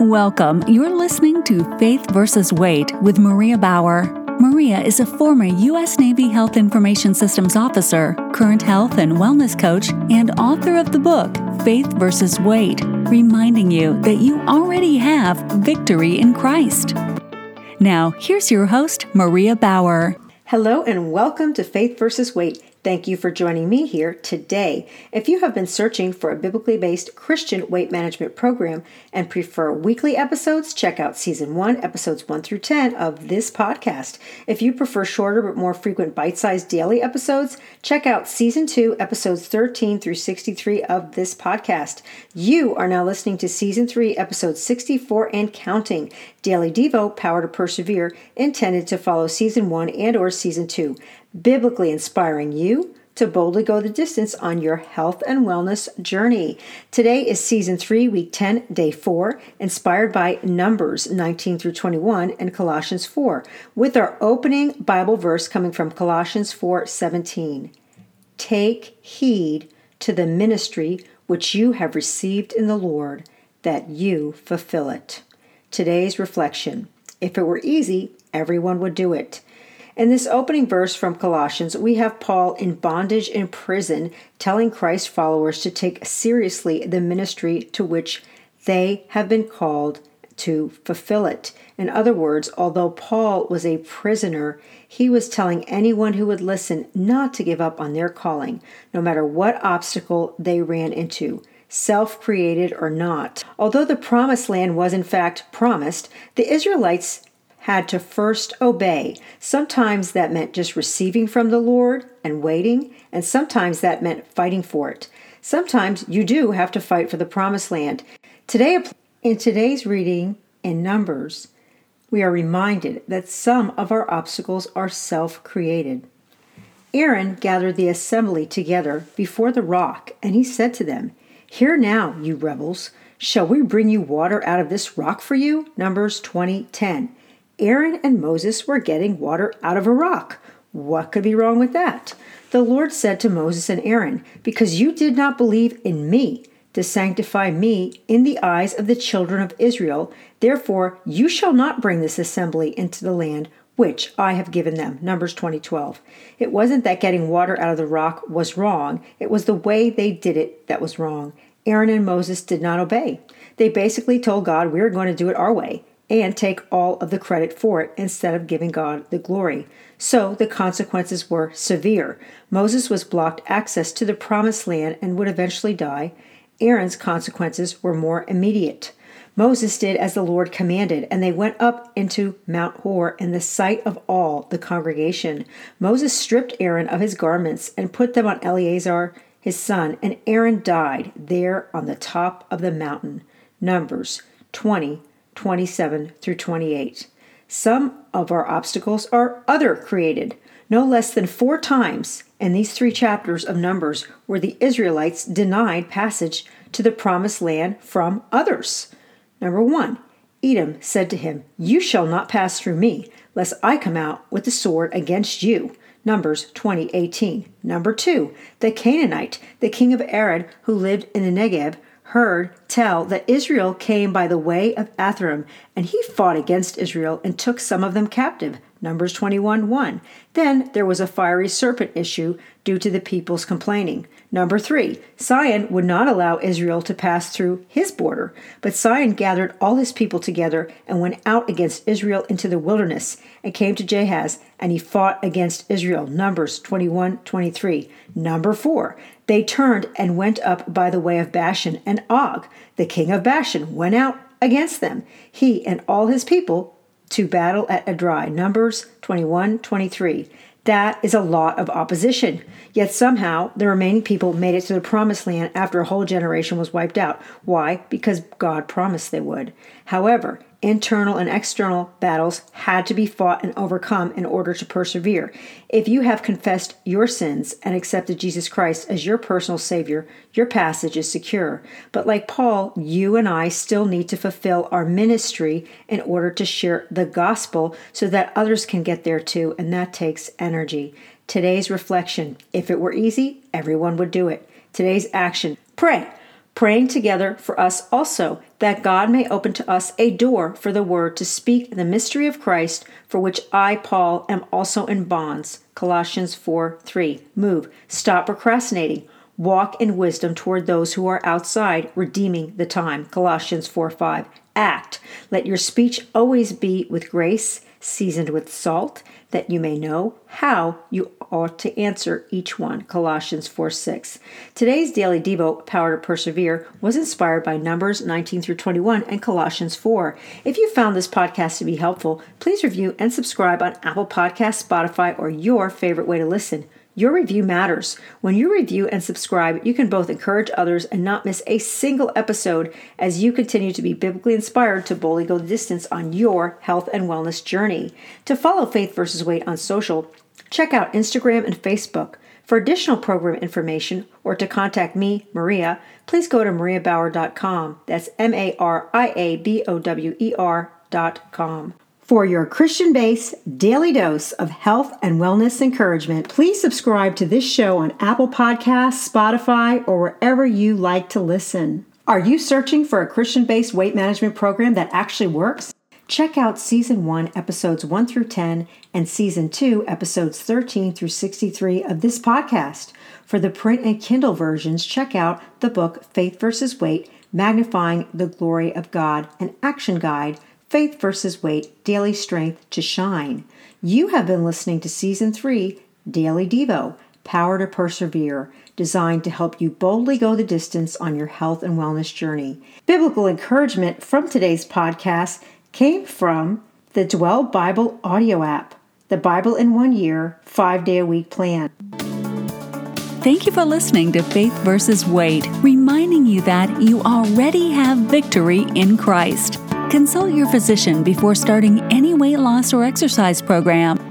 Welcome. You're listening to Faith versus Weight with Maria Bower. Maria is a former U.S. Navy Health Information Systems officer, current health and wellness coach, and author of the book Faith versus Weight, reminding you that you already have victory in Christ. Now, here's your host, Maria Bower. Hello, and welcome to Faith versus Weight. Thank you for joining me here today. If you have been searching for a biblically based Christian weight management program and prefer weekly episodes, check out season 1, episodes 1 through 10 of this podcast. If you prefer shorter but more frequent bite sized daily episodes, check out season 2, episodes 13 through 63 of this podcast. You are now listening to season 3, episode 64 and counting. Daily Devo, Power to Persevere, intended to follow season 1 and or season 2 biblically inspiring you to boldly go the distance on your health and wellness journey. Today is season 3, week 10, day 4, inspired by Numbers 19 through 21 and Colossians 4, with our opening Bible verse coming from Colossians 4:17. Take heed to the ministry which you have received in the Lord, that you fulfill it. Today's reflection. If it were easy, everyone would do it. In this opening verse from Colossians, we have Paul in bondage in prison telling Christ followers to take seriously the ministry to which they have been called to fulfill it. In other words, although Paul was a prisoner, he was telling anyone who would listen not to give up on their calling, no matter what obstacle they ran into self created or not. Although the promised land was in fact promised, the Israelites had to first obey. Sometimes that meant just receiving from the Lord and waiting, and sometimes that meant fighting for it. Sometimes you do have to fight for the promised land. Today, in today's reading in Numbers, we are reminded that some of our obstacles are self created. Aaron gathered the assembly together before the rock, and he said to them, Hear now, you rebels, shall we bring you water out of this rock for you? Numbers 20:10. Aaron and Moses were getting water out of a rock. What could be wrong with that? The Lord said to Moses and Aaron, Because you did not believe in me to sanctify me in the eyes of the children of Israel, therefore you shall not bring this assembly into the land which I have given them. Numbers 20:12. It wasn't that getting water out of the rock was wrong, it was the way they did it that was wrong. Aaron and Moses did not obey. They basically told God, We're going to do it our way and take all of the credit for it instead of giving God the glory. So the consequences were severe. Moses was blocked access to the promised land and would eventually die. Aaron's consequences were more immediate. Moses did as the Lord commanded, and they went up into Mount Hor in the sight of all the congregation. Moses stripped Aaron of his garments and put them on Eleazar his son, and Aaron died there on the top of the mountain. Numbers 20 27 through 28. Some of our obstacles are other created. No less than four times in these three chapters of Numbers were the Israelites denied passage to the promised land from others. Number one, Edom said to him, You shall not pass through me, lest I come out with the sword against you. Numbers 20:18. Number 2, the Canaanite, the king of Arad who lived in the Negev, heard tell that Israel came by the way of Atharim, and he fought against Israel and took some of them captive. Numbers 21 1. Then there was a fiery serpent issue due to the people's complaining. Number 3. Sihon would not allow Israel to pass through his border, but Sihon gathered all his people together and went out against Israel into the wilderness and came to Jahaz, and he fought against Israel. Numbers 21 23. Number 4. They turned and went up by the way of Bashan, and Og, the king of Bashan, went out against them, he and all his people to battle at Edrei. Numbers 21 23. That is a lot of opposition. Yet somehow the remaining people made it to the promised land after a whole generation was wiped out. Why? Because God promised they would. However, internal and external battles had to be fought and overcome in order to persevere. If you have confessed your sins and accepted Jesus Christ as your personal Savior, your passage is secure. But like Paul, you and I still need to fulfill our ministry in order to share the gospel so that others can get there too, and that takes energy. Today's reflection if it were easy, everyone would do it. Today's action pray. Praying together for us also, that God may open to us a door for the word to speak the mystery of Christ, for which I, Paul, am also in bonds. Colossians 4 3. Move. Stop procrastinating. Walk in wisdom toward those who are outside, redeeming the time. Colossians 4 5. Act. Let your speech always be with grace, seasoned with salt, that you may know how you ought to answer each one. Colossians 4 6. Today's daily Devo, Power to Persevere, was inspired by Numbers 19 through 21 and Colossians 4. If you found this podcast to be helpful, please review and subscribe on Apple Podcasts, Spotify, or your favorite way to listen. Your review matters. When you review and subscribe, you can both encourage others and not miss a single episode as you continue to be biblically inspired to boldly go the distance on your health and wellness journey. To follow Faith versus Weight on social, check out Instagram and Facebook. For additional program information or to contact me, Maria, please go to mariabower.com. That's M A R I A B O W E R.com. For your Christian based daily dose of health and wellness encouragement, please subscribe to this show on Apple Podcasts, Spotify, or wherever you like to listen. Are you searching for a Christian based weight management program that actually works? Check out Season 1, Episodes 1 through 10, and Season 2, Episodes 13 through 63 of this podcast. For the print and Kindle versions, check out the book Faith versus Weight Magnifying the Glory of God, an action guide Faith versus Weight Daily Strength to Shine. You have been listening to Season 3 Daily Devo Power to Persevere, designed to help you boldly go the distance on your health and wellness journey. Biblical encouragement from today's podcast came from the Dwell Bible audio app, the Bible in One Year, five day a week plan. Thank you for listening to Faith versus Weight, reminding you that you already have victory in Christ. Consult your physician before starting any weight loss or exercise program